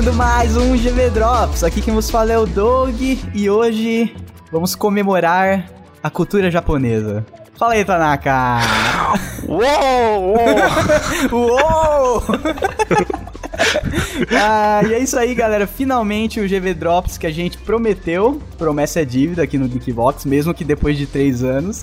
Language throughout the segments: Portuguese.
começando mais um GV Drops. Aqui quem vos fala é o Doug e hoje vamos comemorar a cultura japonesa. Fala aí, Tanaka! Uou! Uou! Uou! ah, e é isso aí, galera. Finalmente o GV Drops que a gente prometeu. Promessa é dívida aqui no Geekbox, mesmo que depois de três anos.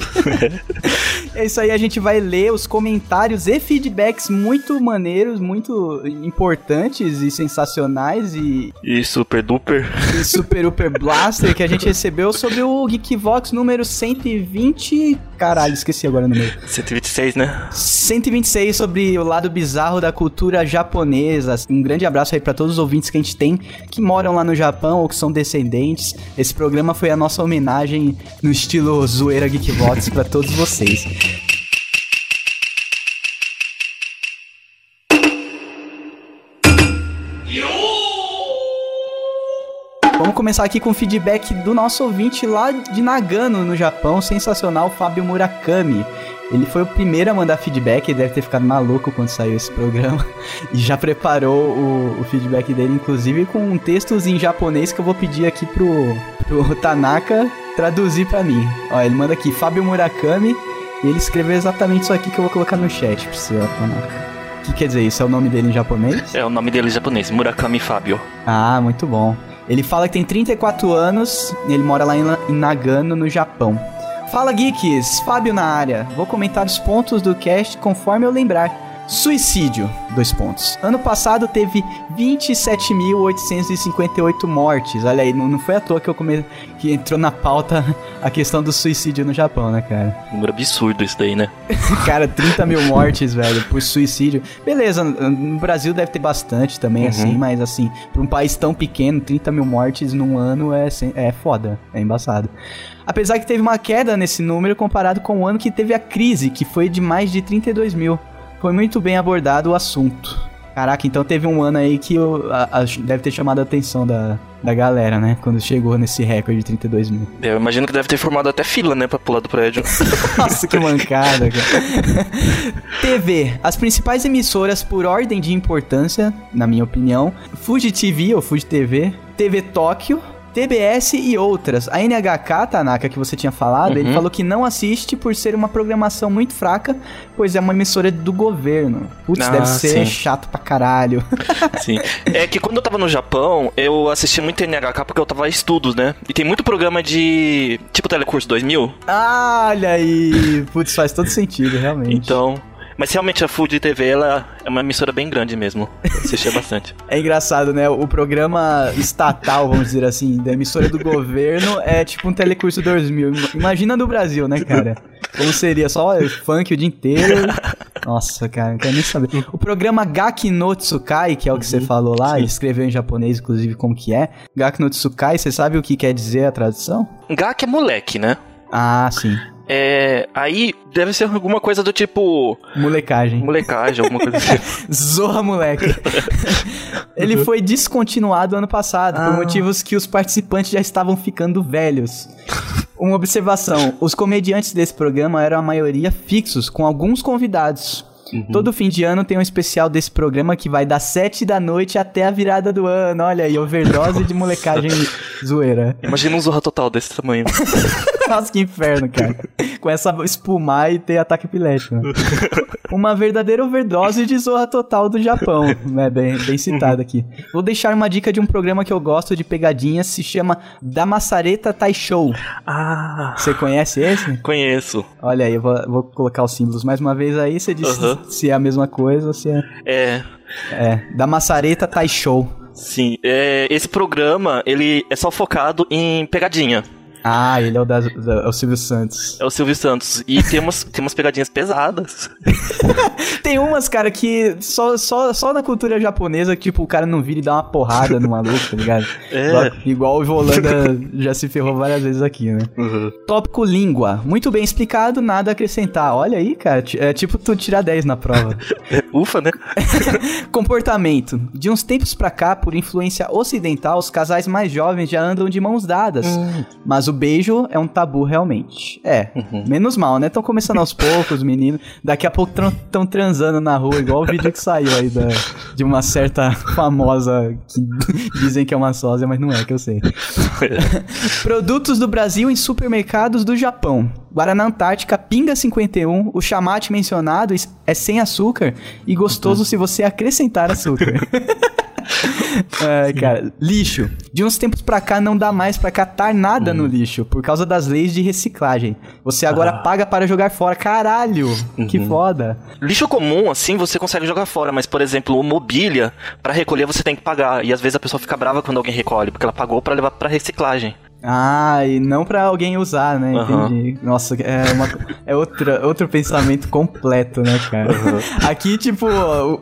É isso aí, a gente vai ler os comentários e feedbacks muito maneiros, muito importantes e sensacionais e. E super duper. E super duper blaster que a gente recebeu sobre o Geekvox número 120. Caralho, esqueci agora o número. 126, né? 126 sobre o lado bizarro da cultura japonesa. Um grande abraço aí para todos os ouvintes que a gente tem que moram lá no Japão ou que são descendentes. Esse programa foi a nossa homenagem no estilo zoeira Geekvox para todos vocês. Vamos começar aqui com o feedback do nosso ouvinte lá de Nagano, no Japão, sensacional, Fábio Murakami. Ele foi o primeiro a mandar feedback, ele deve ter ficado maluco quando saiu esse programa. E já preparou o, o feedback dele, inclusive, com textos em japonês que eu vou pedir aqui pro, pro Tanaka traduzir para mim. Ó, ele manda aqui, Fábio Murakami, e ele escreveu exatamente isso aqui que eu vou colocar no chat pra você, ó, Tanaka. O que quer dizer isso? É o nome dele em japonês? É o nome dele em japonês, Murakami Fábio. Ah, muito bom. Ele fala que tem 34 anos, ele mora lá em Nagano, no Japão. Fala geeks, Fábio na área. Vou comentar os pontos do cast conforme eu lembrar. Suicídio, dois pontos. Ano passado teve 27.858 mortes. Olha aí, não, não foi à toa que eu come... que entrou na pauta a questão do suicídio no Japão, né, cara? Número absurdo isso daí, né? cara, 30 mil mortes, velho, por suicídio. Beleza, no Brasil deve ter bastante também, uhum. assim, mas assim, pra um país tão pequeno, 30 mil mortes num ano é, é foda, é embaçado. Apesar que teve uma queda nesse número comparado com o ano que teve a crise, que foi de mais de 32 mil. Foi muito bem abordado o assunto. Caraca, então teve um ano aí que eu, a, a, deve ter chamado a atenção da, da galera, né? Quando chegou nesse recorde de 32 mil. Eu imagino que deve ter formado até fila, né? Pra pular do prédio. Nossa, que mancada, cara. TV. As principais emissoras por ordem de importância, na minha opinião. Fuji TV ou Fuji TV. TV Tóquio. TBS e outras. A NHK, Tanaka, que você tinha falado, uhum. ele falou que não assiste por ser uma programação muito fraca, pois é uma emissora do governo. Putz, ah, deve ser sim. chato pra caralho. Sim. É que quando eu tava no Japão, eu assisti muito NHK porque eu tava a estudos, né? E tem muito programa de. tipo Telecurso 2000. Ah, olha aí! Putz, faz todo sentido, realmente. Então. Mas realmente a Fuji TV ela é uma emissora bem grande mesmo. Assistia bastante. É engraçado, né? O programa estatal, vamos dizer assim, da emissora do governo é tipo um telecurso 2000. Imagina no Brasil, né, cara? Como seria? Só funk o dia inteiro. Nossa, cara, não quero nem saber. O programa Gaki no Tsukai, que é o que você uhum. falou lá, escreveu em japonês, inclusive, como que é. Gaki no Tsukai, você sabe o que quer dizer a tradução? Gaki é moleque, né? Ah, sim. É, aí deve ser alguma coisa do tipo. Molecagem. Molecagem, alguma coisa assim. Zorra, moleque. Ele foi descontinuado ano passado, ah. por motivos que os participantes já estavam ficando velhos. Uma observação: os comediantes desse programa eram a maioria fixos, com alguns convidados. Uhum. Todo fim de ano tem um especial desse programa que vai das 7 da noite até a virada do ano. Olha aí, overdose de molecagem zoeira. Imagina um zorra total desse tamanho. Nossa, que inferno, cara. Com essa espumar e ter ataque epilético. Né? Uma verdadeira overdose de zorra total do Japão. Né? Bem, bem citado aqui. Vou deixar uma dica de um programa que eu gosto de pegadinhas, se chama Damassareta Tai Show. Ah. Você conhece esse? Conheço. Olha aí, eu vou, vou colocar os símbolos mais uma vez aí, você diz uhum. se é a mesma coisa ou se é... É. É, Damassareta Tai Show. Sim, é, esse programa, ele é só focado em pegadinha. Ah, ele é o, da, é o Silvio Santos. É o Silvio Santos. E tem umas, tem umas pegadinhas pesadas. tem umas, cara, que só, só, só na cultura japonesa, tipo, o cara não vira e dá uma porrada no maluco, tá ligado? É. Igual, igual o Volanda já se ferrou várias vezes aqui, né? Uhum. Tópico língua. Muito bem explicado, nada a acrescentar. Olha aí, cara, é tipo tu tirar 10 na prova. Ufa, né? Comportamento. De uns tempos pra cá, por influência ocidental, os casais mais jovens já andam de mãos dadas. Hum. Mas Mas o beijo é um tabu realmente. É, uhum. menos mal, né? Estão começando aos poucos, menino. Daqui a pouco estão transando na rua, igual o vídeo que saiu aí da, de uma certa famosa que dizem que é uma sósia, mas não é, que eu sei. Produtos do Brasil em supermercados do Japão. Guaraná Antártica, Pinga 51, o chamate mencionado é sem açúcar e gostoso uhum. se você acrescentar açúcar. é, cara, lixo. De uns tempos pra cá não dá mais pra catar nada no hum. lixo, por causa das leis de reciclagem. Você agora ah. paga para jogar fora. Caralho, uhum. que foda. Lixo comum, assim, você consegue jogar fora, mas, por exemplo, mobília, para recolher você tem que pagar. E às vezes a pessoa fica brava quando alguém recolhe, porque ela pagou para levar para reciclagem. Ah, e não para alguém usar, né? Uhum. Entendi. Nossa, é, uma, é outra, outro pensamento completo, né, cara? Uhum. Aqui, tipo,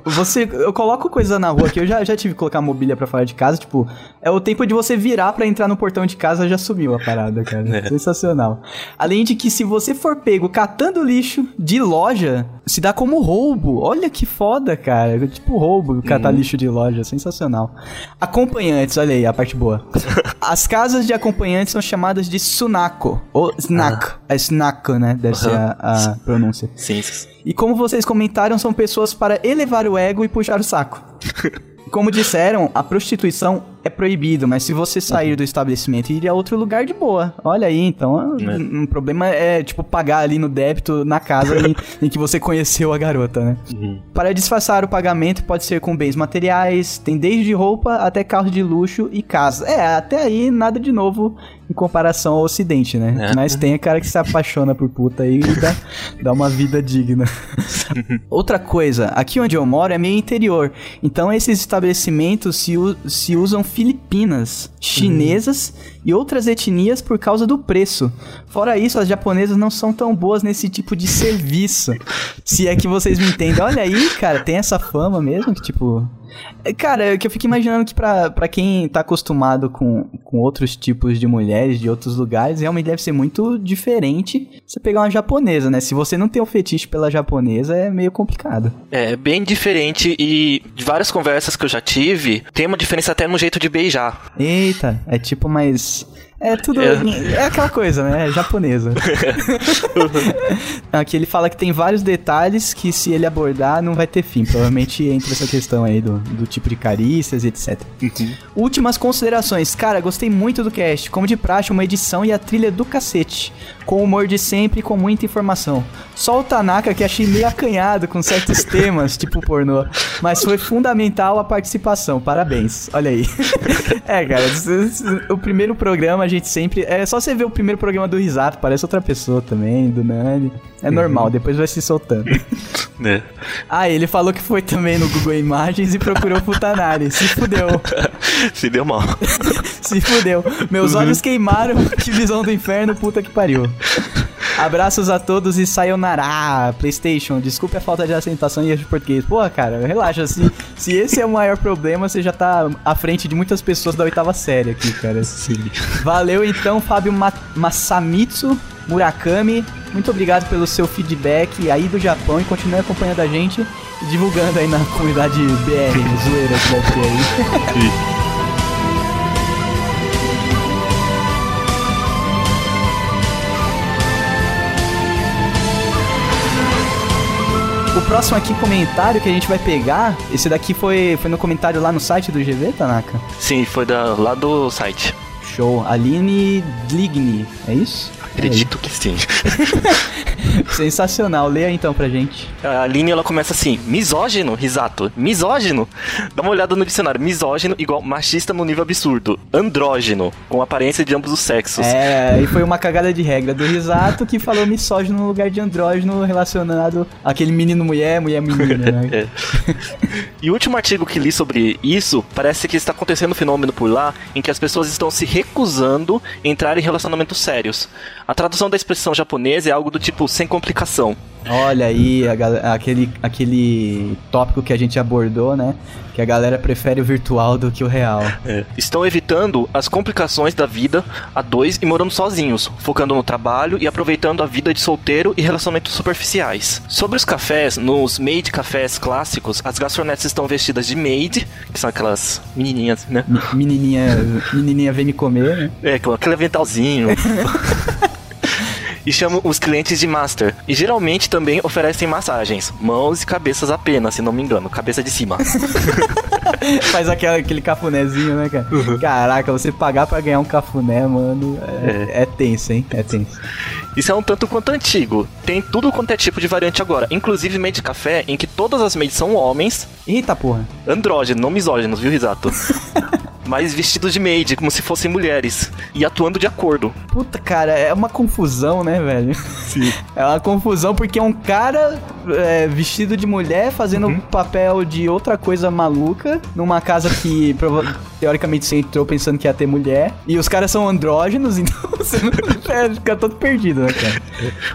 você. Eu coloco coisa na rua aqui, eu já, já tive que colocar mobília para fora de casa, tipo, é o tempo de você virar para entrar no portão de casa já sumiu a parada, cara. É. Sensacional. Além de que se você for pego catando lixo de loja, se dá como roubo. Olha que foda, cara. Tipo roubo, catar uhum. lixo de loja. Sensacional. Acompanhantes, olha aí a parte boa. As casas de acompanhantes são chamadas de sunako, ou snack. Ah. É snako, né? Deve ser a, a pronúncia. Sim. E como vocês comentaram, são pessoas para elevar o ego e puxar o saco. Como disseram, a prostituição é proibido, mas se você sair uhum. do estabelecimento e ir a outro lugar de boa. Olha aí, então, é. um, um, problema é, tipo, pagar ali no débito na casa em, em, que você conheceu a garota, né? Uhum. Para disfarçar o pagamento, pode ser com bens materiais, tem desde roupa até carro de luxo e casa. É, até aí nada de novo em comparação ao ocidente, né? É. Mas tem a cara que se apaixona por puta e dá, dá uma vida digna. Outra coisa, aqui onde eu moro é meio interior, então esses estabelecimentos se, se usam Filipinas, chinesas uhum. e outras etnias por causa do preço. Fora isso, as japonesas não são tão boas nesse tipo de serviço. se é que vocês me entendem. Olha aí, cara, tem essa fama mesmo que, tipo, cara, é que eu fico imaginando que pra, pra quem tá acostumado com, com outros tipos de mulheres de outros lugares, realmente deve ser muito diferente você pegar uma japonesa, né? Se você não tem o fetiche pela japonesa, é meio complicado. É, bem diferente e de várias conversas que eu já tive, tem uma diferença até no jeito de beijar. Eita, é tipo mais é tudo. É, é aquela coisa, né? É japonesa. Aqui ele fala que tem vários detalhes que, se ele abordar, não vai ter fim. Provavelmente entra essa questão aí do, do tipo de carícias e etc. Uhum. Últimas considerações. Cara, gostei muito do cast. Como de praxe, uma edição e a trilha do cacete. Com humor de sempre e com muita informação. Só o Tanaka que achei meio acanhado com certos temas, tipo pornô. Mas foi fundamental a participação. Parabéns. Olha aí. é, cara, o primeiro programa a gente sempre. É só você ver o primeiro programa do Risato, parece outra pessoa também, do Nani. É uhum. normal, depois vai se soltando. É. Ah, ele falou que foi também no Google Imagens e procurou Futanari. Se fudeu. se deu mal. se fudeu. Meus uhum. olhos queimaram. Que visão do inferno, puta que pariu. Abraços a todos e sayonara, PlayStation. Desculpe a falta de acentuação e de português. Pô, cara, relaxa. Se, se esse é o maior problema, você já tá à frente de muitas pessoas da oitava série aqui, cara. Sim. Valeu então, Fábio Ma Masamitsu Murakami. Muito obrigado pelo seu feedback aí do Japão e continue acompanhando a gente e divulgando aí na comunidade BR, zoeira que deve ter aí. O próximo aqui comentário que a gente vai pegar, esse daqui foi, foi no comentário lá no site do GV, Tanaka? Sim, foi da, lá do site. Show. Aline Dligny, é isso? Acredito que sim. Sensacional. Leia então pra gente. A linha ela começa assim: misógino, risato. Misógino. Dá uma olhada no dicionário. Misógino igual machista no nível absurdo. Andrógeno, com aparência de ambos os sexos. É, e foi uma cagada de regra do risato que falou misógino no lugar de andrógeno relacionado àquele menino-mulher, mulher-menina, né? é. E o último artigo que li sobre isso parece que está acontecendo um fenômeno por lá em que as pessoas estão se recusando a entrar em relacionamentos sérios. A tradução da expressão japonesa é algo do tipo sem complicação. Olha aí, a, aquele, aquele tópico que a gente abordou, né? Que a galera prefere o virtual do que o real. É. Estão evitando as complicações da vida a dois e morando sozinhos, focando no trabalho e aproveitando a vida de solteiro e relacionamentos superficiais. Sobre os cafés, nos maid cafés clássicos, as garçonetes estão vestidas de maid, que são aquelas menininhas, né? Menininha, menininha vem me comer, né? É, aquele aventalzinho. e chamam os clientes de master. E geralmente também oferecem massagens, mãos e cabeças apenas, se não me engano, cabeça de cima. Faz aquele, aquele cafunézinho, né, cara? Uhum. Caraca, você pagar para ganhar um cafuné, mano, é, é. é tenso, hein? É tenso. Isso é um tanto quanto antigo. Tem tudo quanto é tipo de variante agora, inclusive made café, em que todas as maids são homens. Eita porra. Andrógenos, não misóginos, viu, Risato? mas vestidos de maid, como se fossem mulheres, e atuando de acordo. Puta, cara, é uma confusão, né, velho? Sim. É uma confusão porque é um cara é, vestido de mulher fazendo uhum. papel de outra coisa maluca numa casa que teoricamente você entrou pensando que ia ter mulher, e os caras são andrógenos, então você não, é, fica todo perdido, né, cara?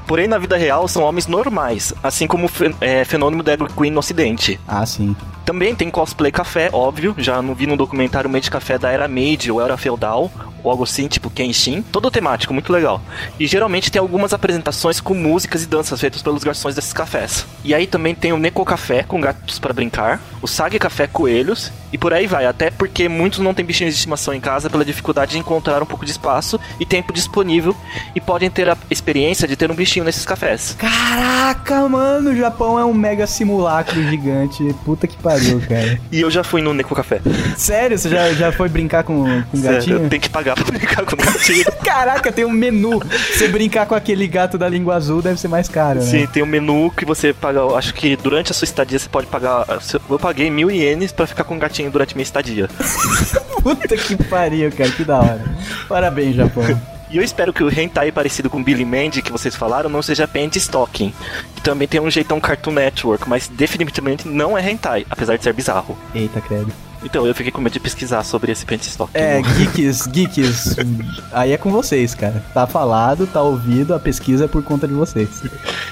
Porém, na vida real, são homens normais, assim como o é, fenômeno da Queen no ocidente. Ah, sim. Também tem cosplay café, óbvio. Já não vi no documentário Made Café da Era Meiji ou Era Feudal, ou algo assim, tipo Kenshin. Todo temático, muito legal. E geralmente tem algumas apresentações com músicas e danças feitas pelos garçons desses cafés. E aí também tem o Neko Café, com gatos para brincar, o Sag Café Coelhos, e por aí vai. Até porque muitos não têm bichinhos de estimação em casa pela dificuldade de encontrar um pouco de espaço e tempo disponível e podem ter a experiência de ter um bichinho nesses cafés. Caraca, mano, o Japão é um mega simulacro gigante. Puta que pariu, cara. e eu já fui no Neko Café. Sério? Você já, já foi brincar com, com Sério, gatinho? Tem que pagar pra brincar com gatinho. Caraca, tem um menu. Você brincar com aquele gato da língua azul deve ser mais caro, né? Sim, tem um menu que você paga. Acho que durante a sua estadia você pode pagar. Eu paguei mil ienes pra ficar com um gatinho durante minha estadia. Puta que pariu, cara, que da hora. Parabéns, Japão. E eu espero que o hentai parecido com Billy Mandy que vocês falaram não seja Panty Stocking, que também tem um jeitão Cartoon Network, mas definitivamente não é hentai, apesar de ser bizarro. Eita, credo. Então, eu fiquei com medo de pesquisar sobre esse Pentestock. É, geeks, geeks. aí é com vocês, cara. Tá falado, tá ouvido, a pesquisa é por conta de vocês.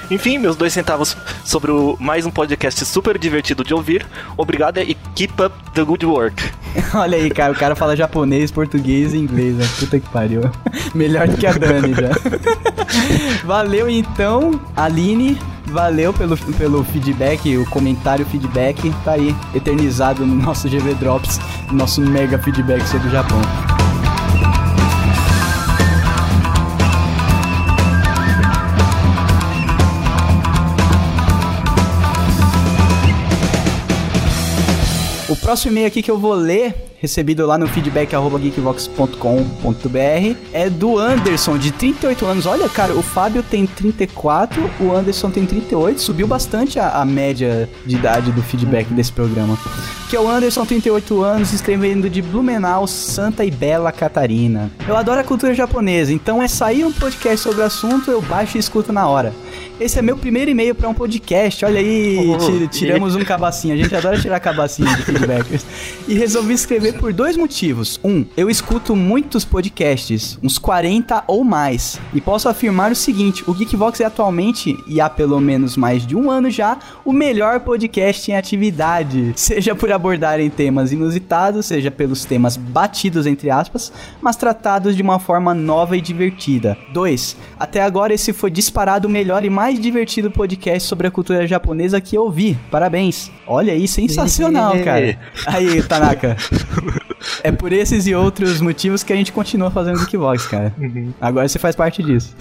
Enfim, meus dois centavos sobre o, mais um podcast super divertido de ouvir. Obrigado e keep up the good work. Olha aí, cara, o cara fala japonês, português e inglês, né? Puta que pariu. Melhor do que a Dani já. Valeu então, Aline. Valeu pelo, pelo feedback, o comentário feedback tá aí eternizado no nosso GV Drops, nosso mega feedback sobre o Japão. Próximo e-mail aqui que eu vou ler recebido lá no feedback.geekvox.com.br é do Anderson, de 38 anos. Olha, cara, o Fábio tem 34, o Anderson tem 38. Subiu bastante a, a média de idade do feedback desse programa. Que é o Anderson, 38 anos, escrevendo de Blumenau, Santa e Bela Catarina. Eu adoro a cultura japonesa, então é sair um podcast sobre o assunto, eu baixo e escuto na hora. Esse é meu primeiro e-mail para um podcast. Olha aí, oh, tiramos um cabacinho. A gente adora tirar cabacinho de feedbackers. E resolvi escrever por dois motivos. Um, eu escuto muitos podcasts, uns 40 ou mais. E posso afirmar o seguinte: o Geekvox é atualmente, e há pelo menos mais de um ano já, o melhor podcast em atividade. Seja por abordarem temas inusitados, seja pelos temas batidos, entre aspas, mas tratados de uma forma nova e divertida. Dois, até agora esse foi disparado o melhor e mais mais divertido podcast sobre a cultura japonesa que eu vi. Parabéns. Olha aí, sensacional, cara. Aí, Tanaka. É por esses e outros motivos que a gente continua fazendo Geekbox, cara. Uhum. Agora você faz parte disso.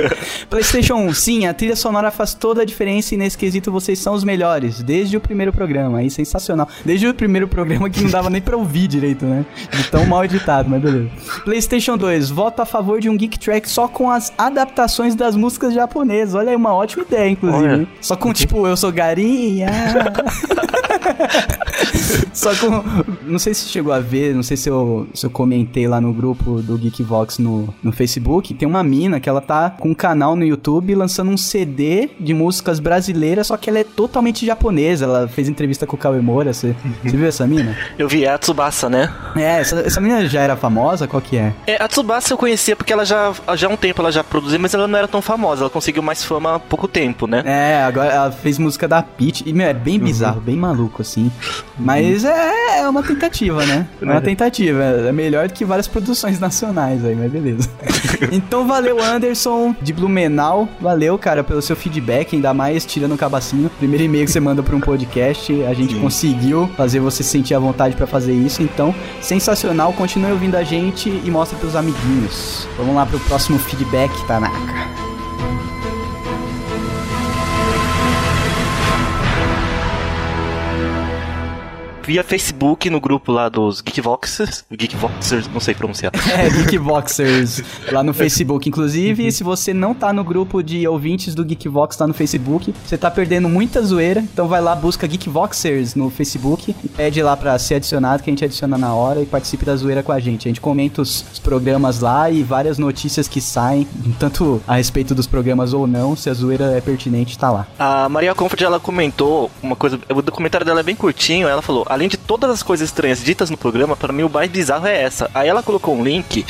PlayStation 1, sim, a trilha sonora faz toda a diferença e nesse quesito vocês são os melhores, desde o primeiro programa. Aí, sensacional. Desde o primeiro programa que não dava nem pra ouvir direito, né? De tão mal editado, mas beleza. PlayStation 2, voto a favor de um Geek Track só com as adaptações das músicas japonesas. Olha aí, uma ótima ideia, inclusive. Só com, tipo, eu sou garinha. Só com. Não sei se chegou a ver, não sei se eu, se eu comentei lá no grupo do Geekvox no, no Facebook, tem uma mina que ela tá com um canal no YouTube lançando um CD de músicas brasileiras, só que ela é totalmente japonesa. Ela fez entrevista com o Kawemura, você, você viu essa mina? Eu vi, é a Tsubasa, né? É, essa, essa mina já era famosa? Qual que é? É, a Tsubasa eu conhecia porque ela já, já há um tempo ela já produziu, mas ela não era tão famosa. Ela conseguiu mais fama há pouco tempo, né? É, agora ela fez música da Peach. E, meu, é bem bizarro, bem maluco, assim. Mas é, é uma tentativa, né? É uma tentativa. É melhor do que várias produções nacionais aí, mas beleza. então valeu, Anderson, de Blumenau. Valeu, cara, pelo seu feedback, ainda mais tirando o cabacinho. Primeiro e-mail que você manda pra um podcast, a gente Sim. conseguiu fazer você sentir a vontade pra fazer isso. Então, sensacional. Continue ouvindo a gente e mostra pros amiguinhos. Vamos lá pro próximo feedback, Tanaka. Via Facebook no grupo lá dos Geekvoxers. Geekvoxers, não sei pronunciar. É, Geekvoxers lá no Facebook. Inclusive, se você não tá no grupo de ouvintes do Geekvox, tá no Facebook, você tá perdendo muita zoeira. Então vai lá, busca Geekvoxers no Facebook e pede lá pra ser adicionado, que a gente adiciona na hora e participe da zoeira com a gente. A gente comenta os, os programas lá e várias notícias que saem, tanto a respeito dos programas ou não, se a zoeira é pertinente, tá lá. A Maria Comfort, ela comentou uma coisa, o documentário dela é bem curtinho, ela falou, além de todas as coisas estranhas ditas no programa, para mim o mais bizarro é essa. Aí ela colocou um link,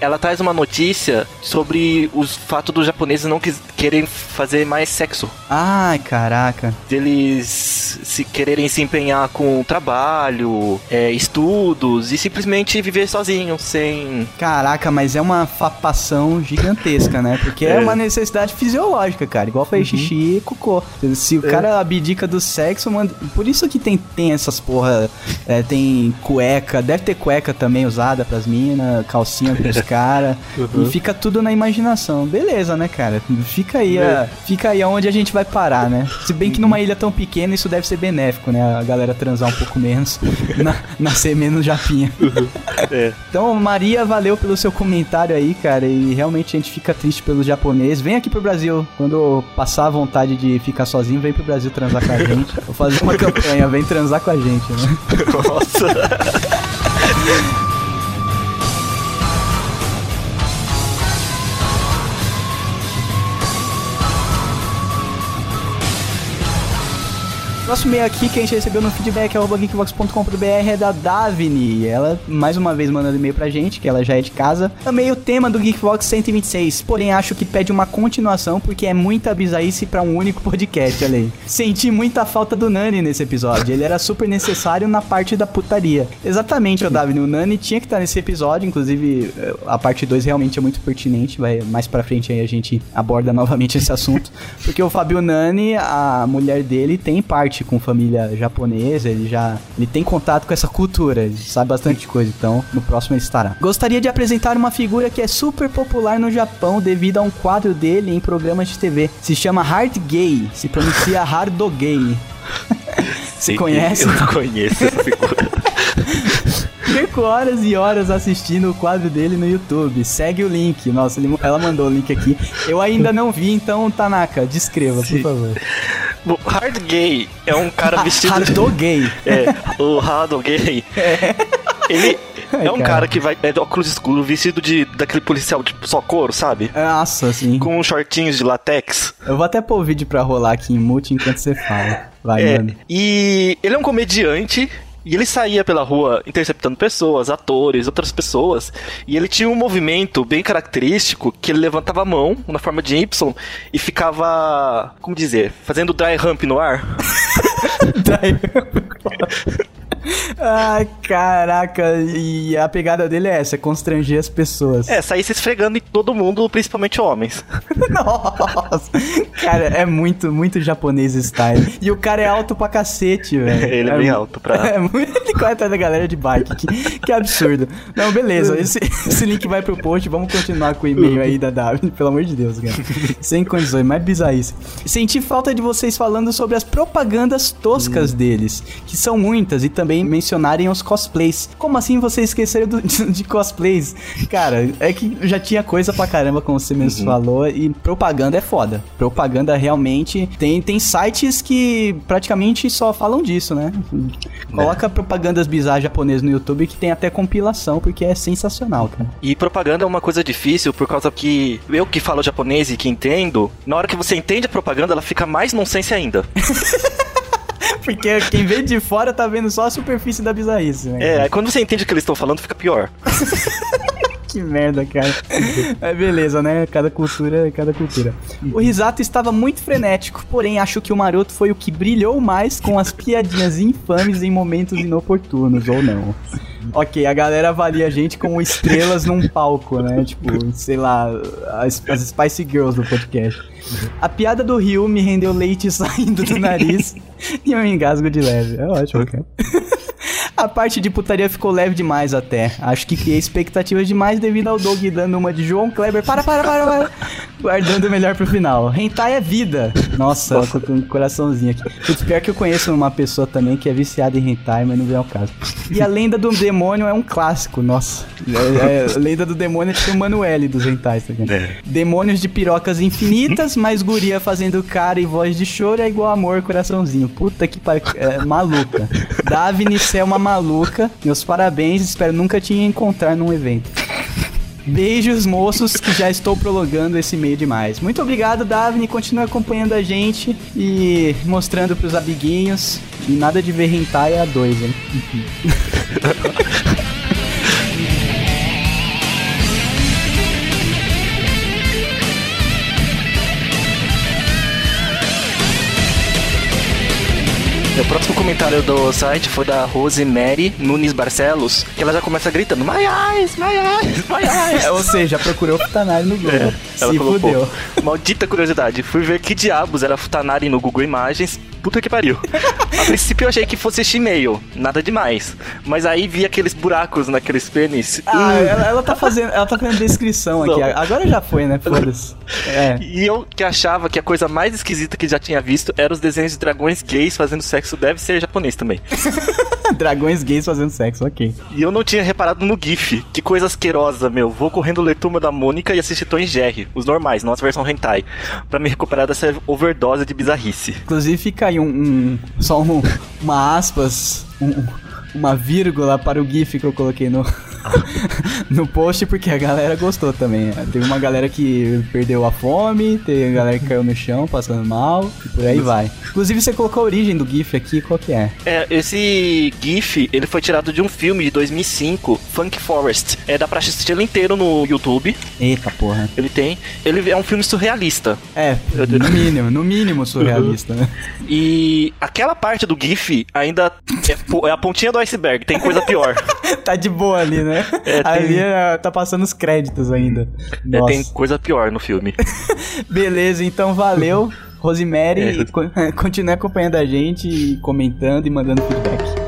ela traz uma notícia sobre os fatos dos japoneses não quis, querem fazer mais sexo. Ai, caraca. Deles se quererem se empenhar com trabalho, é, estudos e simplesmente viver sozinho, sem. Caraca, mas é uma fapação gigantesca, né? Porque é, É. uma necessidade fisiológica, cara. Igual fazer xixi e cocô. Se o cara abdica do sexo, mano. Por isso que tem, tem essas porra. É, tem cueca, deve ter cueca também usada pras minas, calcinha pros caras. E fica tudo na imaginação. Beleza, né, cara? Fica aí, a, fica aí aonde a gente vai parar, né? Se bem que numa ilha tão pequena isso deve ser benéfico, né? A galera transar um pouco menos, na- nascer menos japinha. É. Então, Maria, valeu pelo seu comentário aí, cara. E realmente a gente fica triste pelos japoneses. Vem aqui pro Brasil. Quando passar a vontade de ficar sozinho, vem pro Brasil transar com a gente. Vou fazer uma campanha, vem transar com a gente, né? ね。Nosso e-mail aqui que a gente recebeu no feedback arroba geekbox.com.br é da Davine. Ela, mais uma vez, mandando e-mail pra gente, que ela já é de casa. Amei o tema do Geekbox 126, porém acho que pede uma continuação porque é muita bizarrice pra um único podcast, olha aí. Senti muita falta do Nani nesse episódio, ele era super necessário na parte da putaria. Exatamente, ô Davine, o Nani tinha que estar nesse episódio, inclusive eh, a parte 2 realmente é muito pertinente, vai mais pra frente aí a gente aborda novamente esse assunto, porque o Fabio Nani, a mulher dele, tem parte com família japonesa, ele já ele tem contato com essa cultura, ele sabe bastante coisa, então no próximo ele estará. Gostaria de apresentar uma figura que é super popular no Japão devido a um quadro dele em programas de TV. Se chama Hard Gay, se pronuncia Hardo Gay. Você conhece? Eu não conheço essa figura. Fico horas e horas assistindo o quadro dele no YouTube. Segue o link. Nossa, ele- ela mandou o link aqui. Eu ainda não vi, então, Tanaka, descreva, por favor. O Hard Gay é um cara vestido. Hardo Gay. É, o Hard Gay. Ele Ai, é um cara. cara que vai. É de óculos escuros, vestido de daquele policial de só couro, sabe? Nossa, assim. Com shortinhos de latex. Eu vou até pôr o vídeo pra rolar aqui em mute enquanto você fala. Vai, É, mano. e ele é um comediante. E ele saía pela rua interceptando pessoas, atores, outras pessoas. E ele tinha um movimento bem característico que ele levantava a mão na forma de Y e ficava, como dizer, fazendo dry hump no ar. Ai, caraca. E a pegada dele é essa, é constranger as pessoas. É, saía se esfregando em todo mundo, principalmente homens. Nossa. Cara, é muito, muito japonês style. E o cara é alto pra cacete, velho. Ele é bem alto pra- É muito. Atrás da galera de bike. Que, que absurdo. Não, beleza. Esse, esse link vai pro post. Vamos continuar com o e-mail aí da Davi. Pelo amor de Deus, cara. Sem condições, mais bizarrice. Senti falta de vocês falando sobre as propagandas toscas deles, que são muitas, e também também mencionarem os cosplays. Como assim vocês esqueceram do, de cosplays? Cara, é que já tinha coisa pra caramba, como você mesmo uhum. falou, e propaganda é foda. Propaganda realmente. Tem, tem sites que praticamente só falam disso, né? Coloca é. propagandas bizarras japonesas no YouTube que tem até compilação, porque é sensacional, cara. E propaganda é uma coisa difícil por causa que eu que falo japonês e que entendo, na hora que você entende a propaganda, ela fica mais nonsense ainda. Porque quem vê de fora tá vendo só a superfície da bizarrice, né? É, quando você entende o que eles estão falando, fica pior. que merda, cara. É beleza, né? Cada cultura é cada cultura. O Risato estava muito frenético, porém acho que o Maroto foi o que brilhou mais com as piadinhas infames em momentos inoportunos, ou não. Ok, a galera avalia a gente como estrelas num palco, né? Tipo, sei lá, as, as Spice Girls do podcast. A piada do Ryu me rendeu leite saindo do nariz e um engasgo de leve. É ótimo, cara. A parte de putaria ficou leve demais até. Acho que criei expectativas demais devido ao Doug dando uma de João Kleber. Para, para, para, para. Guardando o melhor pro final. Hentai é vida. Nossa, Nossa. com um coraçãozinho aqui. Putz, pior que eu conheço uma pessoa também que é viciada em hentai, mas não vem ao caso. E a lenda do demônio é um clássico, nossa. É, é, a lenda do demônio é tipo o Manuele dos hentais, tá É. Demônios de pirocas infinitas, mas guria fazendo cara e voz de choro é igual amor, coraçãozinho. Puta que pariu. É, maluca. Davine é uma maluca. Meus parabéns, espero nunca te encontrar num evento. Beijos, moços, que já estou prolongando esse meio demais. Muito obrigado, Davine. Continue acompanhando a gente e mostrando pros amiguinhos. E nada de ver hentai a dois, hein? próximo comentário do site foi da Rosemary Nunes Barcelos, que ela já começa gritando: My eyes, my eyes, my eyes. Ou seja, procurou Futanari no Google. É, Se fudeu. Maldita curiosidade. Fui ver que diabos era Futanari no Google Imagens puta que pariu. A princípio eu achei que fosse Shimeio, nada demais. Mas aí vi aqueles buracos naqueles pênis. Ah, ela, ela, tá fazendo, ela tá fazendo descrição aqui. Agora já foi, né? Foda-se. É. E eu que achava que a coisa mais esquisita que já tinha visto era os desenhos de dragões gays fazendo sexo, deve ser japonês também. dragões gays fazendo sexo, ok. E eu não tinha reparado no GIF. Que coisa asquerosa, meu. Vou correndo ler Turma da Mônica e assistir Tom Jerry, os normais, as versão hentai, para me recuperar dessa overdose de bizarrice. Inclusive fica aí um, um só um, uma aspas, um, uma vírgula para o GIF que eu coloquei no, no post, porque a galera gostou também. Teve uma galera que perdeu a fome, teve galera que caiu no chão passando mal, e por aí vai. Inclusive, você colocou a origem do GIF aqui, qual que é? É, esse GIF, ele foi tirado de um filme de 2005, Funk Forest. É, dá pra assistir ele inteiro no YouTube. Eita porra. Ele tem. Ele é um filme surrealista. É, no mínimo, no mínimo surrealista, né? E aquela parte do GIF ainda é, é a pontinha do iceberg, tem coisa pior. tá de boa ali, né? É, tem... Ali é, tá passando os créditos ainda. É, tem coisa pior no filme. Beleza, então valeu. Rosemary, é. continue acompanhando a gente, comentando e mandando feedback.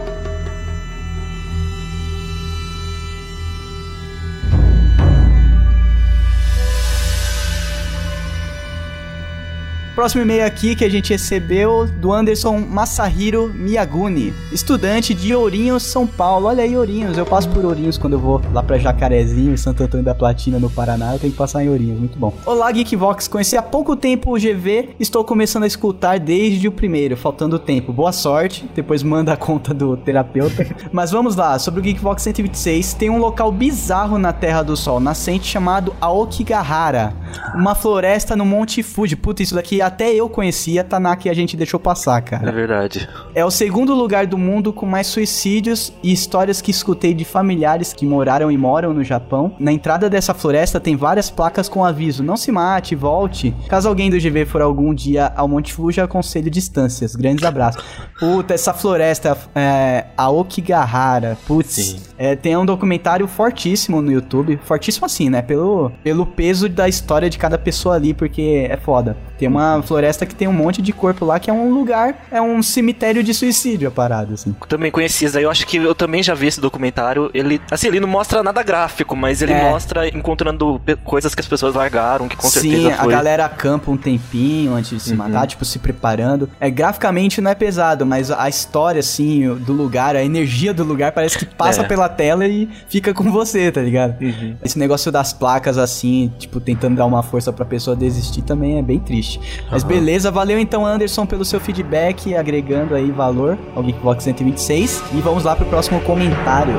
Próximo e-mail aqui que a gente recebeu do Anderson Masahiro Miyaguni, estudante de Ourinhos, São Paulo. Olha aí, Ourinhos, eu passo por Ourinhos quando eu vou lá pra Jacarezinho, Santo Antônio da Platina, no Paraná, eu tenho que passar em Ourinhos, muito bom. Olá, Geekvox, conheci há pouco tempo o GV, estou começando a escutar desde o primeiro, faltando tempo. Boa sorte, depois manda a conta do terapeuta. Mas vamos lá, sobre o Geekvox 126, tem um local bizarro na Terra do Sol nascente chamado Aokigahara, uma floresta no Monte Fuji. Puta, isso daqui até eu conhecia, tá na que a gente deixou passar, cara. É verdade. É o segundo lugar do mundo com mais suicídios e histórias que escutei de familiares que moraram e moram no Japão. Na entrada dessa floresta tem várias placas com aviso: não se mate, volte. Caso alguém do GV for algum dia ao Monte Fuji, aconselho distâncias. Grandes abraços. Puta, essa floresta, é, a Okigahara, putz, é, tem um documentário fortíssimo no YouTube. Fortíssimo assim, né? Pelo, pelo peso da história de cada pessoa ali, porque é foda. Tem uma uma floresta que tem um monte de corpo lá, que é um lugar, é um cemitério de suicídio a parada, assim. Também conheci isso eu acho que eu também já vi esse documentário. Ele, assim, ele não mostra nada gráfico, mas ele É. mostra encontrando coisas que as pessoas largaram, que com Sim, certeza a foi. galera acampa um tempinho antes de se Uhum. matar, tipo, se preparando. É, graficamente não é pesado, mas a história, assim, do lugar, a energia do lugar parece que passa É. pela tela e fica com você, tá ligado? Uhum. Esse negócio das placas, assim, tipo, tentando dar uma força pra pessoa desistir também é bem triste. Mas beleza, valeu então, Anderson, pelo seu feedback, agregando aí valor ao Geekbox 126. E vamos lá pro próximo comentário.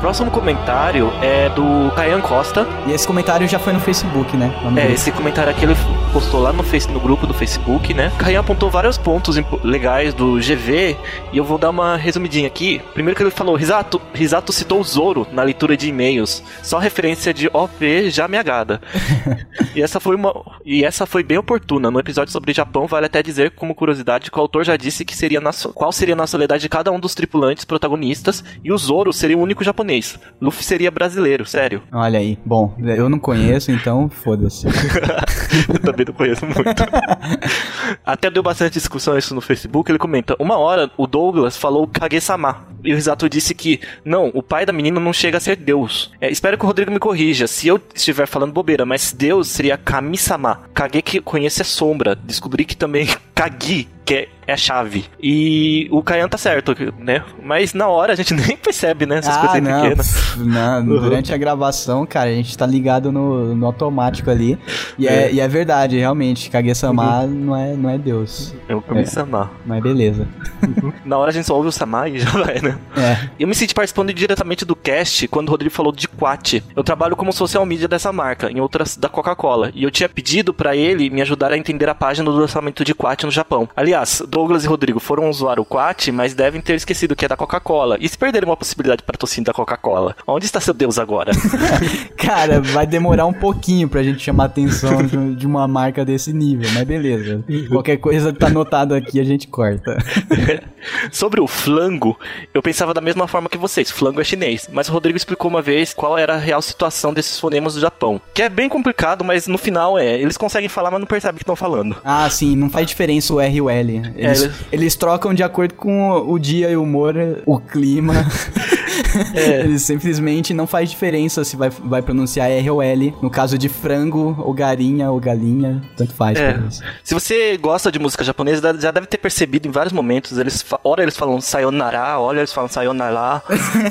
Próximo comentário é do Caian Costa. E esse comentário já foi no Facebook, né? É, esse comentário aqui ele postou lá no, face, no grupo do Facebook, né? Caian apontou vários pontos legais do GV e eu vou dar uma resumidinha aqui. Primeiro que ele falou, Risato, Risato citou o Zoro na leitura de e-mails. Só referência de OP já me agrada. e, essa foi uma, e essa foi bem oportuna. No episódio sobre Japão, vale até dizer, como curiosidade, que o autor já disse que seria na, qual seria a nacionalidade de cada um dos tripulantes protagonistas e o Zoro seria o único japonês. Luffy seria brasileiro, sério. Olha aí. Bom, eu não conheço, então foda-se. Eu conheço muito. Até deu bastante discussão isso no Facebook. Ele comenta: Uma hora o Douglas falou Kage-sama. E o Risato disse que, não, o pai da menina não chega a ser Deus. É, espero que o Rodrigo me corrija se eu estiver falando bobeira, mas Deus seria Kami-sama. Kage que conhece a sombra. Descobri que também Kagi, que é, é a chave. E o Kayan tá certo, né? Mas na hora a gente nem percebe, né? Essas ah, coisas não, pequenas. não, Uhum. Durante a gravação, cara, a gente tá ligado no, no automático ali. E é, É. e é verdade, realmente. Kage-sama não, é, não é Deus. É o Kami-sama. Mas beleza. Na hora a gente só ouve o Sama e já vai, né? É. Eu me senti participando diretamente do cast quando o Rodrigo falou de Quat. Eu trabalho como social media dessa marca, em outras da Coca-Cola. E eu tinha pedido pra ele me ajudar a entender a página do lançamento de Quat no Japão. Aliás, Douglas e Rodrigo foram usar o Quat, mas devem ter esquecido que é da Coca-Cola. E se perderem uma possibilidade de patrocínio da Coca-Cola? Onde está seu Deus agora? Cara, vai demorar um pouquinho pra gente chamar a atenção de, uma marca desse nível, mas beleza. Qualquer coisa tá anotado aqui, a gente corta. Sobre o flango, eu pensava da mesma forma que vocês. Flango é chinês. Mas o Rodrigo explicou uma vez qual era a real situação desses fonemas do Japão. Que é bem complicado, mas no final é. Eles conseguem falar, mas não percebem o que estão falando. Ah, sim, não faz diferença o R e o L. Eles, É, eles- eles trocam de acordo com o, o dia e o humor, o clima. É. Eles simplesmente não faz diferença se vai, vai pronunciar R ou L. No caso de frango, ou garinha, ou galinha, tanto faz. É. Se você gosta de música japonesa, já deve ter percebido em vários momentos. Eles, ora eles falam sayonara, ora eles falam sayonara.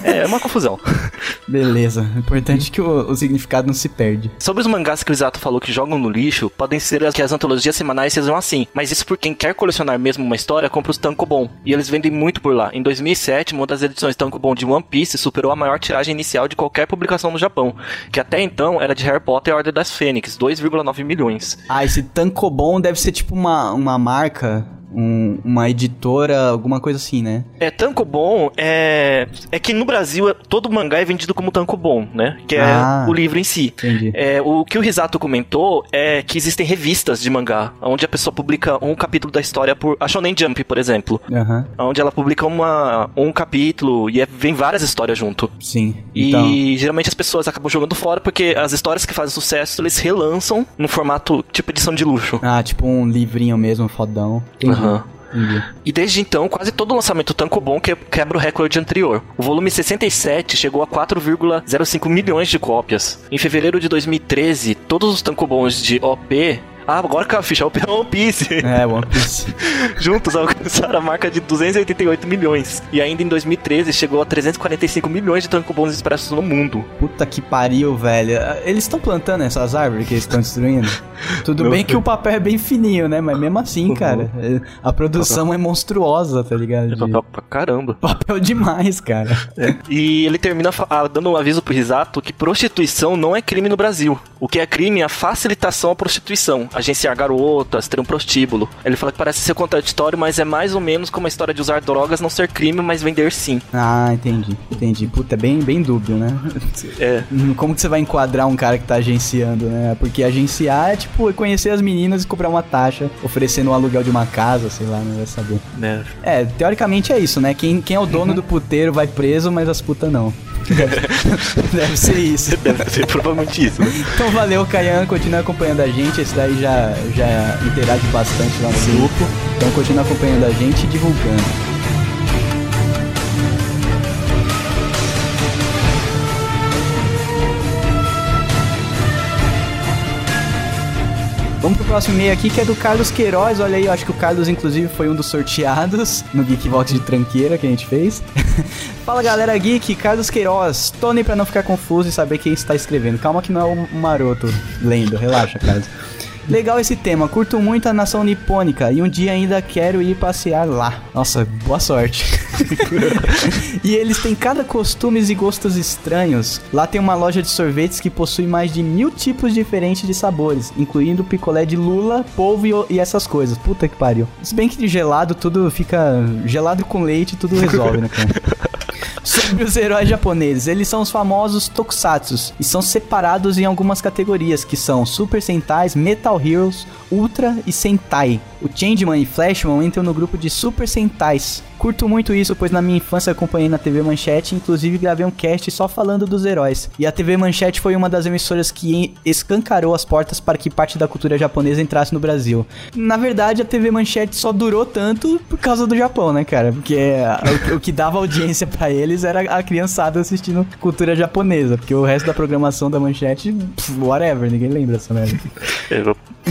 é uma confusão. Beleza. O importante é que o, o significado não se perde. Sobre os mangás que o Isato falou que jogam no lixo, podem ser que as antologias semanais sejam assim. Mas isso por quem quer colecionar mesmo uma história, compra os Tankobon. E eles vendem muito por lá. Em 2007, uma das edições Tankobon de One Piece superou a maior tiragem inicial de qualquer publicação no Japão. Que até então era de Harry Potter e a Ordem das Fênix, 2,9 milhões. Ah, esse Tankobon deve ser tipo uma, uma marca, um- uma editora, alguma coisa assim, né? É, Tankobon é. É que no Brasil é- todo mangá é vendido como Tankobon, né? Que é Ah. o livro em si. Entendi. É, o que o Risato comentou é que existem revistas de mangá, onde a pessoa publica um capítulo da história por. A Shonen Jump, por exemplo. Aham, Onde ela publica uma, um capítulo e é- vem várias histórias junto. sim. E Então, geralmente as pessoas acabam jogando fora porque as histórias que fazem sucesso eles relançam no formato tipo edição de luxo. ah, tipo um livrinho mesmo, fodão. Entendi. Aham. entendi. E desde então, quase todo lançamento Tankobon que- quebra o recorde anterior. O volume 67 chegou a 4,05 milhões de cópias. Em fevereiro de 2013, todos os Tankobons de OP... Ah, agora que a ficha é One Piece. É, One Piece. Juntos alcançaram a marca de 288 milhões. E ainda em 2013 chegou a 345 milhões de Tankobons expressos no mundo. Puta que pariu, velho. Eles estão plantando essas árvores que eles estão destruindo? Tudo Não. bem que o papel é bem fininho, né? Mas mesmo assim, Uhum. cara, é- a produção é monstruosa, tá ligado? É papel pra caramba. Papel demais, cara. E ele termina ah, dando um aviso pro Risato que prostituição não é crime no Brasil. O que é crime é a facilitação à prostituição. Agenciar garotas, ter um prostíbulo. Ele fala que parece ser contraditório, mas é mais ou menos como a história de usar drogas não ser crime, mas vender sim. Ah, entendi. Entendi. Puta, é bem, bem dúbio, né? É. Como que você vai enquadrar um cara que tá agenciando, né? Porque agenciar é tipo conhecer as meninas e cobrar uma taxa, oferecendo um aluguel de uma casa, sei lá, não vai saber. É, é teoricamente é isso, né? Quem, quem é o dono uhum. do puteiro vai preso, mas as putas não. Deve ser isso. Deve ser provavelmente isso. Né? Então valeu, Caian. Continua acompanhando a gente. Esse daí já, já interage bastante lá no grupo. Então continua acompanhando a gente e divulgando. Vamos pro próximo e-mail aqui que é do Carlos Queiroz. Olha aí, eu acho que o Carlos, inclusive, foi um dos sorteados no Geekbox de tranqueira que a gente fez. Fala galera geek, Carlos Queiroz. Nem pra não ficar confuso e saber quem está escrevendo. Calma que não é o maroto lendo, relaxa, Carlos. Legal esse tema, curto muito a nação nipônica e um dia ainda quero ir passear lá. Nossa, boa sorte. e eles têm cada costumes e gostos estranhos. Lá tem uma loja de sorvetes que possui mais de mil tipos diferentes de sabores, incluindo picolé de lula, polvo e, essas coisas. Puta que pariu. Se bem que de gelado tudo fica gelado com leite, tudo resolve, né, cara? sobre os heróis japoneses. Eles são os famosos tokusatsu e são separados em algumas categorias, que são Super Sentais, Metal Heroes, Ultra e Sentai. O Changeman e Flashman entram no grupo de Super Sentais. Curto muito isso, pois na minha infância acompanhei na TV Manchete, inclusive gravei um cast só falando dos heróis. E a TV Manchete foi uma das emissoras que escancarou as portas para que parte da cultura japonesa entrasse no Brasil. Na verdade, a TV Manchete só durou tanto por causa do Japão, né, cara? Porque o, o, que dava audiência para eles era a criançada assistindo cultura japonesa, porque o resto da programação da Manchete, pff, whatever, ninguém lembra dessa merda.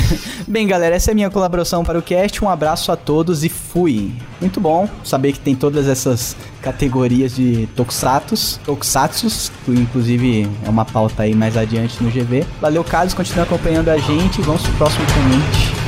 Bem, galera, essa é a minha colaboração para o cast. Um abraço a todos e fui. Muito bom saber que tem todas essas categorias de tokusatsu, tokusatsus, que inclusive é uma pauta aí mais adiante no GV. Valeu, Carlos, continue acompanhando a gente. Vamos pro próximo comente.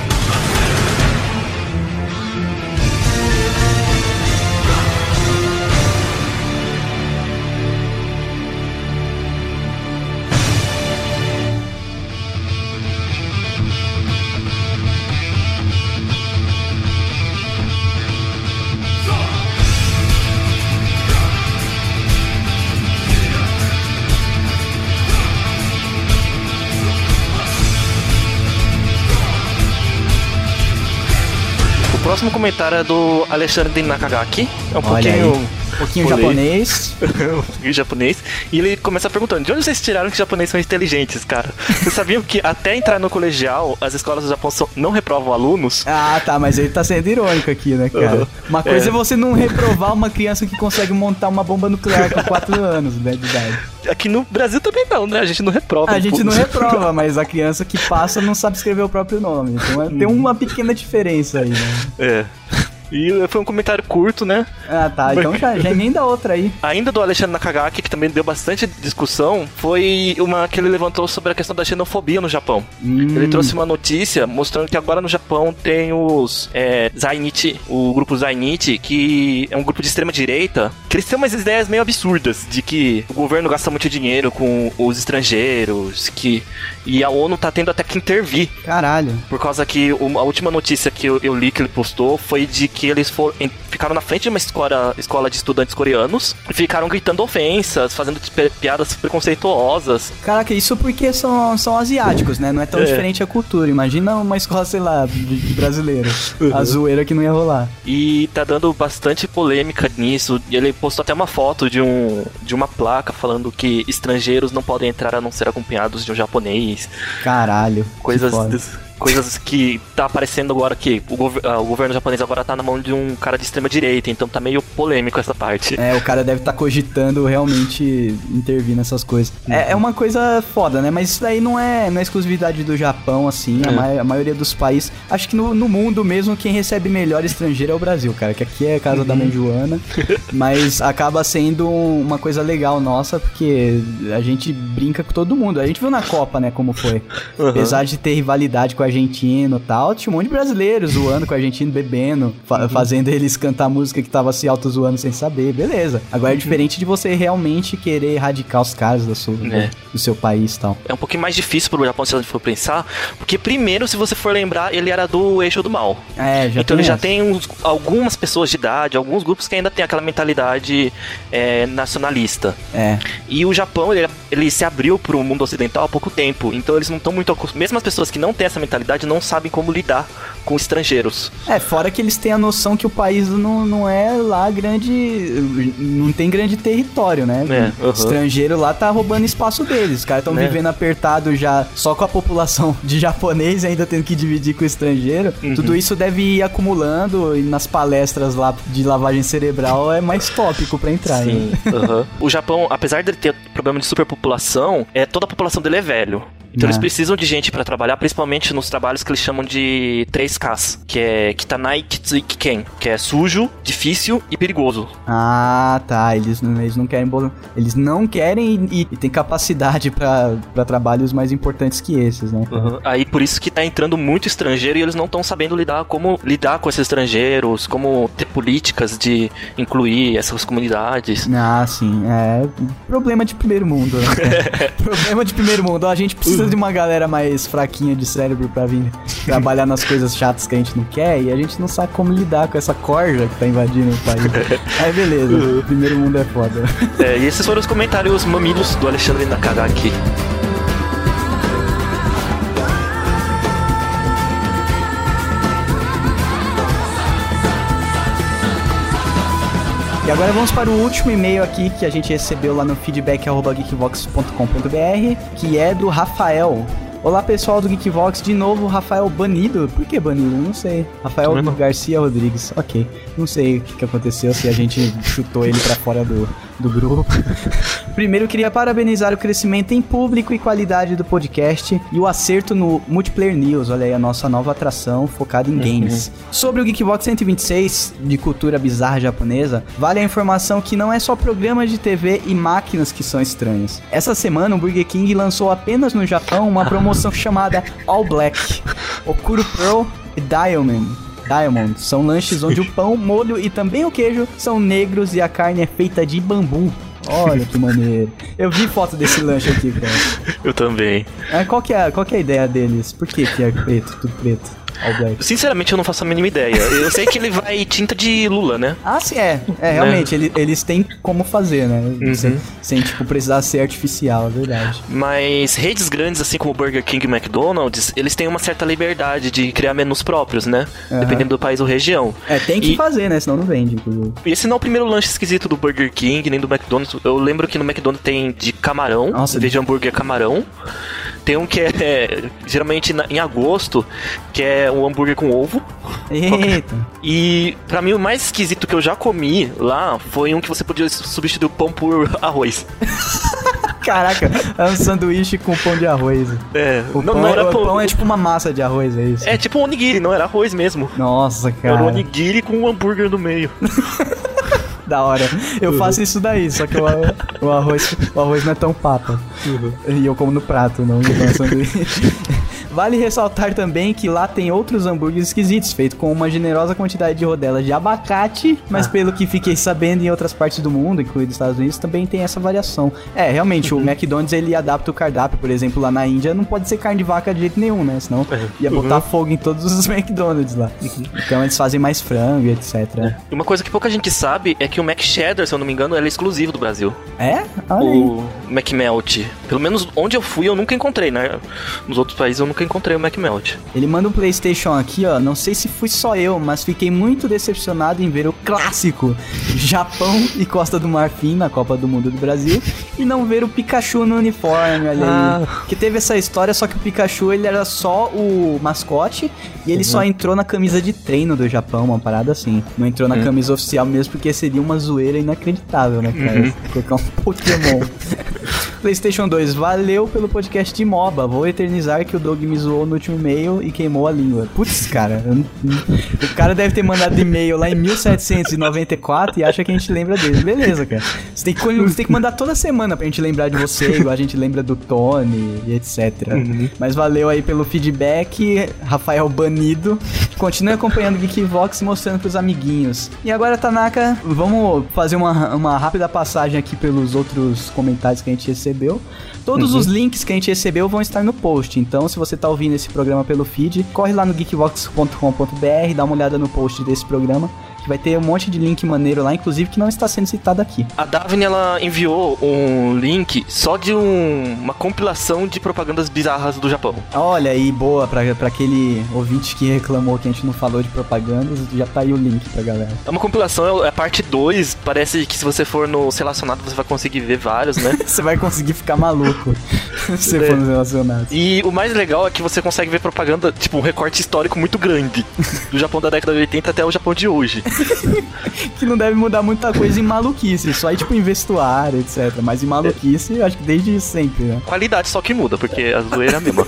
Próximo comentário é do Alexandre Nakagaki. É um Olha pouquinho. Aí. Um pouquinho japonês. um pouquinho japonês. E ele começa perguntando: de onde vocês tiraram que os japoneses são inteligentes, cara? Vocês sabiam que até entrar no colegial, as escolas do Japão são, não reprovam alunos? Ah, tá, mas ele tá sendo irônico aqui, né, cara? Uhum. Uma coisa é. é. você não reprovar uma criança que consegue montar uma bomba nuclear com 4 anos né, de idade. Aqui no Brasil também não, né? A gente não reprova. A gente não reprova, mas a criança que passa não sabe escrever o próprio nome. Então é, tem uma pequena diferença aí, né? É. E foi um comentário curto, né? Ah, tá. Então já, já emenda outra aí. Ainda do Alexandre Nakagaki, que também deu bastante discussão, foi uma que ele levantou sobre a questão da xenofobia no Japão. Hum. Ele trouxe uma notícia mostrando que agora no Japão tem os é, Zainichi, o grupo Zainichi, que é um grupo de extrema direita, têm umas ideias meio absurdas de que o governo gasta muito dinheiro com os estrangeiros, que e a ONU tá tendo até que intervir. Caralho. Por causa que a última notícia que eu, eu li que ele postou foi de que eles foram, ficaram na frente de uma escola, escola de estudantes coreanos e ficaram gritando ofensas, fazendo piadas preconceituosas. Caraca, isso porque são, são asiáticos, né? Não é tão é. diferente a cultura. Imagina uma escola, sei lá, de, de brasileiro. Uhum. A zoeira que não ia rolar. E tá dando bastante polêmica nisso. E ele postou até uma foto de, um, de uma placa falando que estrangeiros não podem entrar a não ser acompanhados de um japonês Caralho. Coisas coisas que tá aparecendo agora que o, gov uh, o, governo japonês agora tá na mão de um cara de extrema direita, então tá meio polêmico essa parte. É, o cara deve estar tá cogitando realmente intervir nessas coisas. É, é, uma coisa foda, né? Mas isso daí não é, não é exclusividade do Japão, assim, é. a, ma a, maioria dos países. Acho que no, no, mundo mesmo, quem recebe melhor estrangeiro é o Brasil, cara, que aqui é casa uhum. da mãe Joana, mas acaba sendo uma coisa legal nossa, porque a gente brinca com todo mundo. A gente viu na Copa, né, como foi. Uhum. Apesar de ter rivalidade com a argentino e tal. Tinha um monte de brasileiros zoando com o argentino, bebendo, fa uhum. fazendo eles cantar música que tava se auto-zoando sem saber, beleza. Agora é uhum. diferente de você realmente querer erradicar os caras da sua, é. do seu país e tal. É um pouquinho mais difícil pro Japão se você for pensar, porque primeiro, se você for lembrar, ele era do eixo do mal. É, já Então ele essa. já tem uns, algumas pessoas de idade, alguns grupos que ainda tem aquela mentalidade é, nacionalista. É. E o Japão, ele, ele se abriu pro mundo ocidental há pouco tempo, então eles não estão muito acostumados. Mesmo as pessoas que não têm essa mentalidade não sabem como lidar com estrangeiros. É, fora que eles têm a noção que o país não, não é lá grande. Não tem grande território, né? É, uhum. O estrangeiro lá tá roubando espaço deles. Os caras estão é. vivendo apertado já só com a população de japonês ainda tendo que dividir com o estrangeiro. Uhum. Tudo isso deve ir acumulando e nas palestras lá de lavagem cerebral é mais tópico para entrar. Sim. Né? Uhum. o Japão, apesar de ter problema de superpopulação, é, toda a população dele é velho. Então eles é. precisam de gente para trabalhar, principalmente nos trabalhos que eles chamam de 3Ks, que é Kitanai Kitsui Kiken, que é sujo, difícil e perigoso. Ah, tá. Eles, eles não querem eles não querem e, e tem capacidade para trabalhos mais importantes que esses, né? Uhum. Aí por isso que tá entrando muito estrangeiro e eles não estão sabendo lidar como lidar com esses estrangeiros, como ter políticas de incluir essas comunidades. Ah, sim. É problema de primeiro mundo, né? problema de primeiro mundo. A gente precisa precisa de uma galera mais fraquinha de cérebro pra vir trabalhar nas coisas chatas que a gente não quer e a gente não sabe como lidar com essa corja que tá invadindo o país. Aí beleza, o primeiro mundo é foda. É, e esses foram os comentários mamilos do Alexandre Nakagaki. E agora vamos para o último e-mail aqui que a gente recebeu lá no feedback.geekvox.com.br, que é do Rafael. Olá pessoal do Geekvox, de novo Rafael banido. Por que banido? Não sei. Rafael Garcia Rodrigues. Ok. Não sei o que, que aconteceu, se a gente chutou ele para fora do, do grupo. Primeiro, queria parabenizar o crescimento em público e qualidade do podcast e o acerto no Multiplayer News. Olha aí, a nossa nova atração focada em uhum. games. Sobre o Geekbox 126, de cultura bizarra japonesa, vale a informação que não é só programas de TV e máquinas que são estranhos. Essa semana, o Burger King lançou apenas no Japão uma promoção chamada All Black, Okuro Pearl e Diamond Diamond. São lanches onde o pão, molho e também o queijo são negros e a carne é feita de bambu. Olha que maneiro. Eu vi foto desse lanche aqui, cara. Eu também. É, qual, que é, qual que é a ideia deles? Por que, que é preto, tudo preto? Sinceramente, eu não faço a mínima ideia. Eu sei que ele vai tinta de lula, né? Ah, sim, é. É, realmente, né? ele, eles têm como fazer, né? Uhum. Sem, sem, tipo, precisar ser artificial, é verdade. Mas redes grandes, assim como Burger King e McDonald's, eles têm uma certa liberdade de criar menus próprios, né? Uhum. Dependendo do país ou região. É, tem que e... fazer, né? Senão não vende, inclusive. E esse não é o primeiro lanche esquisito do Burger King, nem do McDonald's. Eu lembro que no McDonald's tem de camarão, Nossa, de hambúrguer camarão. Tem um que é, geralmente em agosto, que é um hambúrguer com ovo. Eita. E para mim o mais esquisito que eu já comi lá foi um que você podia substituir o pão por arroz. Caraca, é um sanduíche com pão de arroz. É, o não, pão, não era o pão. pão é tipo uma massa de arroz, é isso? É tipo um onigiri, não era arroz mesmo. Nossa, cara. Era um onigiri com um hambúrguer no meio. da hora. Eu uhum. faço isso daí, só que o, o, arroz, o arroz não é tão papa. Uhum. E eu como no prato, não no sanduíche. Vale ressaltar também que lá tem outros hambúrgueres esquisitos, feitos com uma generosa quantidade de rodelas de abacate, mas ah. pelo que fiquei sabendo em outras partes do mundo, incluindo os Estados Unidos, também tem essa variação. É, realmente, uhum. o McDonald's ele adapta o cardápio, por exemplo, lá na Índia não pode ser carne de vaca de jeito nenhum, né? Senão é. ia botar uhum. fogo em todos os McDonald's lá. Uhum. Então eles fazem mais frango, etc. É. E uma coisa que pouca gente sabe é que o Mac Cheddar, se eu não me engano, é exclusivo do Brasil. É? Olha o Mac Melt. Pelo menos onde eu fui eu nunca encontrei, né? Nos outros países eu nunca encontrei o MacMelt. Ele manda um PlayStation aqui, ó. Não sei se fui só eu, mas fiquei muito decepcionado em ver o clássico Japão e Costa do Marfim na Copa do Mundo do Brasil e não ver o Pikachu no uniforme, olha ah. aí. Que teve essa história, só que o Pikachu ele era só o mascote e ele uhum. só entrou na camisa de treino do Japão, uma parada assim. Não entrou na uhum. camisa oficial mesmo porque seria uma zoeira inacreditável, né, cara? Uhum. Colocar um Pokémon. PlayStation 2, valeu pelo podcast de MOBA. Vou eternizar que o Doug me zoou no último e-mail e queimou a língua. Putz, cara. o cara deve ter mandado e-mail lá em 1794 e acha que a gente lembra dele. Beleza, cara. Você tem que, você tem que mandar toda semana pra gente lembrar de você, igual a gente lembra do Tony e etc. Uhum. Mas valeu aí pelo feedback, Rafael Banido. Continue acompanhando o Geekvox e mostrando pros amiguinhos. E agora, Tanaka, vamos fazer uma, uma rápida passagem aqui pelos outros comentários que a gente recebeu. Todos uhum. os links que a gente recebeu vão estar no post. Então, se você tá ouvindo esse programa pelo feed, corre lá no geekvox.com.br, dá uma olhada no post desse programa Vai ter um monte de link maneiro lá, inclusive que não está sendo citado aqui. A Daphne ela enviou um link só de um, uma compilação de propagandas bizarras do Japão. Olha aí, boa, pra, pra aquele ouvinte que reclamou que a gente não falou de propagandas, já tá aí o link pra galera. É uma compilação, é, é parte 2, parece que se você for no relacionado você vai conseguir ver vários, né? você vai conseguir ficar maluco se é. for nos relacionados. E o mais legal é que você consegue ver propaganda, tipo, um recorte histórico muito grande do Japão da década de 80 até o Japão de hoje. que não deve mudar muita coisa em maluquice, só tipo em vestuário, etc. Mas em maluquice, acho que desde sempre, né? Qualidade só que muda, porque a zoeira é a mesma.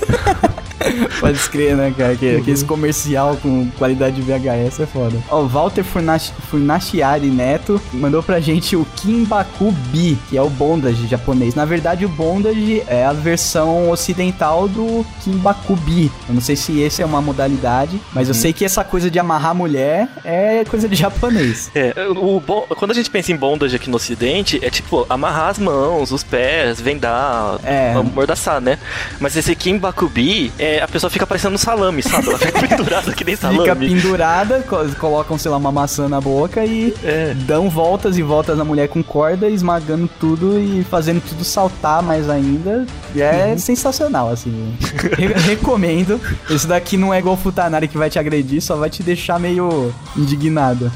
Pode escrever, né, cara? Que, uhum. Aqueles comercial com qualidade de VHS é foda. Ó, o Walter Furnachiari Neto mandou pra gente o Kimbakubi, que é o bondage japonês. Na verdade, o bondage é a versão ocidental do Kimbakubi. Eu não sei se esse é uma modalidade, mas eu uhum. sei que essa coisa de amarrar mulher é coisa de japonês. É, o, quando a gente pensa em bondage aqui no ocidente, é tipo amarrar as mãos, os pés, vendar, é. amordaçar, né? Mas esse Kimbakubi é a pessoa fica parecendo um salame, sabe? Ela fica pendurada que nem salame. Fica pendurada, colocam, sei lá, uma maçã na boca e é. dão voltas e voltas na mulher com corda, esmagando tudo e fazendo tudo saltar mais ainda. E é uhum. sensacional, assim. Re recomendo. Esse daqui não é igual o Futanari que vai te agredir, só vai te deixar meio indignado.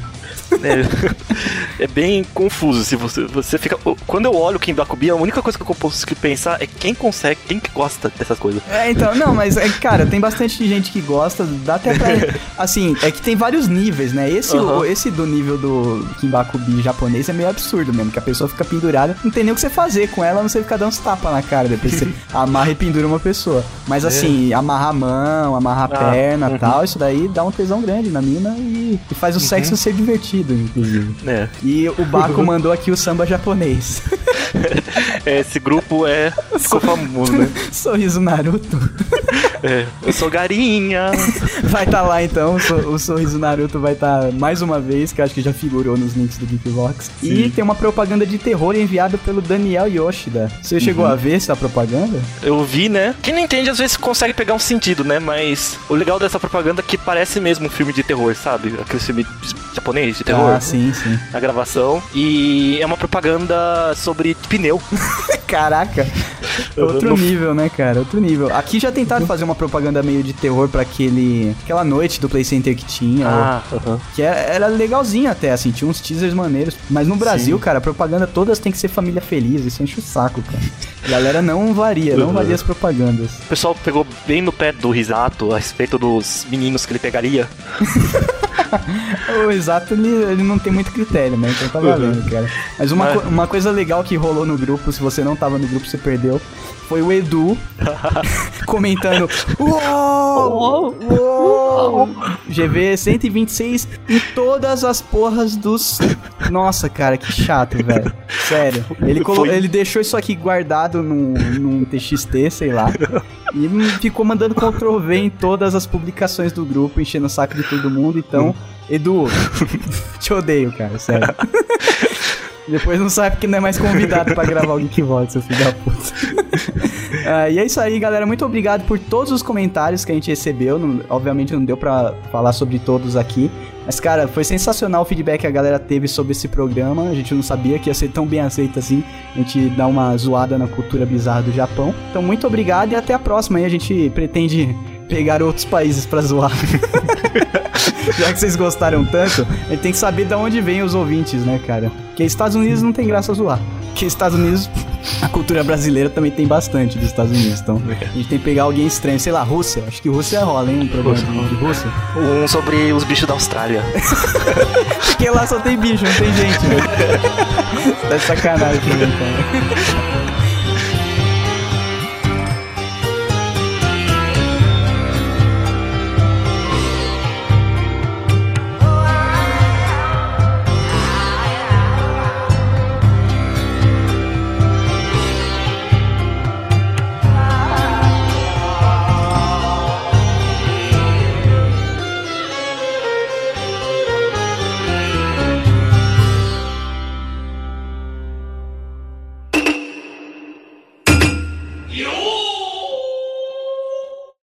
É, é, bem confuso. Se você, você fica. Quando eu olho o Kimbakubi, a única coisa que eu posso pensar é quem consegue, quem gosta dessas coisas. É, então, não, mas é, cara, tem bastante gente que gosta, dá até pra. assim, é que tem vários níveis, né? Esse, uhum. o, esse do nível do Kimbakubi japonês é meio absurdo mesmo, que a pessoa fica pendurada, não tem nem o que você fazer com ela, não sei ficar dando uns tapas na cara, depois você amarra e pendura uma pessoa. Mas é. assim, é. amarrar a mão, amarrar a ah, perna e uhum. tal, isso daí dá um tesão grande na mina e, e faz o uhum. sexo ser divertido inclusive. É. E o Baco mandou aqui o samba japonês. Esse grupo é. Ficou famoso, né? Sorriso Naruto. É. Eu sou Garinha. Vai estar tá lá então, o Sorriso Naruto vai estar tá mais uma vez, que eu acho que já figurou nos links do Geekbox. E tem uma propaganda de terror enviada pelo Daniel Yoshida. Você chegou uhum. a ver essa propaganda? Eu vi, né? Quem não entende às vezes consegue pegar um sentido, né? Mas o legal dessa propaganda é que parece mesmo um filme de terror, sabe? Aquele filme japonês de terror. Ah, sim, sim. A gravação. E é uma propaganda sobre pneu. Caraca. Outro no... nível, né, cara? Outro nível. Aqui já tentaram fazer uma propaganda meio de terror para aquele aquela noite do Play Center que tinha. Ah, ou... uh -huh. Que era, era legalzinho até, assim, tinha uns teasers maneiros. Mas no Brasil, Sim. cara, a propaganda todas tem que ser família feliz. Isso enche o saco, cara. A galera não varia, não varia as propagandas. O pessoal pegou bem no pé do Risato a respeito dos meninos que ele pegaria. o Exato, ele, ele não tem muito critério, né? Então tá valendo, uhum. cara. Mas uma, Mas... uma coisa legal que rolou no grupo, se você não tava no grupo, você perdeu, foi o Edu comentando Uou! Uou! GV 126 em todas as porras dos. Nossa, cara, que chato, velho. Sério. Ele, colo... ele deixou isso aqui guardado num, num TXT, sei lá. E ficou mandando Ctrl V em todas as publicações do grupo, enchendo o saco de todo mundo. Então, Edu, te odeio, cara, sério. Depois não sabe porque não é mais convidado para gravar o Geekvox, seu filho da puta. Uh, e é isso aí, galera. Muito obrigado por todos os comentários que a gente recebeu. Não, obviamente não deu para falar sobre todos aqui. Mas, cara, foi sensacional o feedback que a galera teve sobre esse programa. A gente não sabia que ia ser tão bem aceito assim. A gente dá uma zoada na cultura bizarra do Japão. Então, muito obrigado e até a próxima. Aí a gente pretende pegar outros países para zoar. Já que vocês gostaram tanto, a gente tem que saber de onde vêm os ouvintes, né, cara? Porque Estados Unidos não tem graça zoar. Porque Estados Unidos, a cultura brasileira também tem bastante dos Estados Unidos. Então, a gente tem que pegar alguém estranho. Sei lá, Rússia. Acho que Rússia rola, hein? Um programa de, Rússia. Um sobre os bichos da Austrália. Porque lá só tem bicho, não tem gente, né? tá sacanagem também, cara.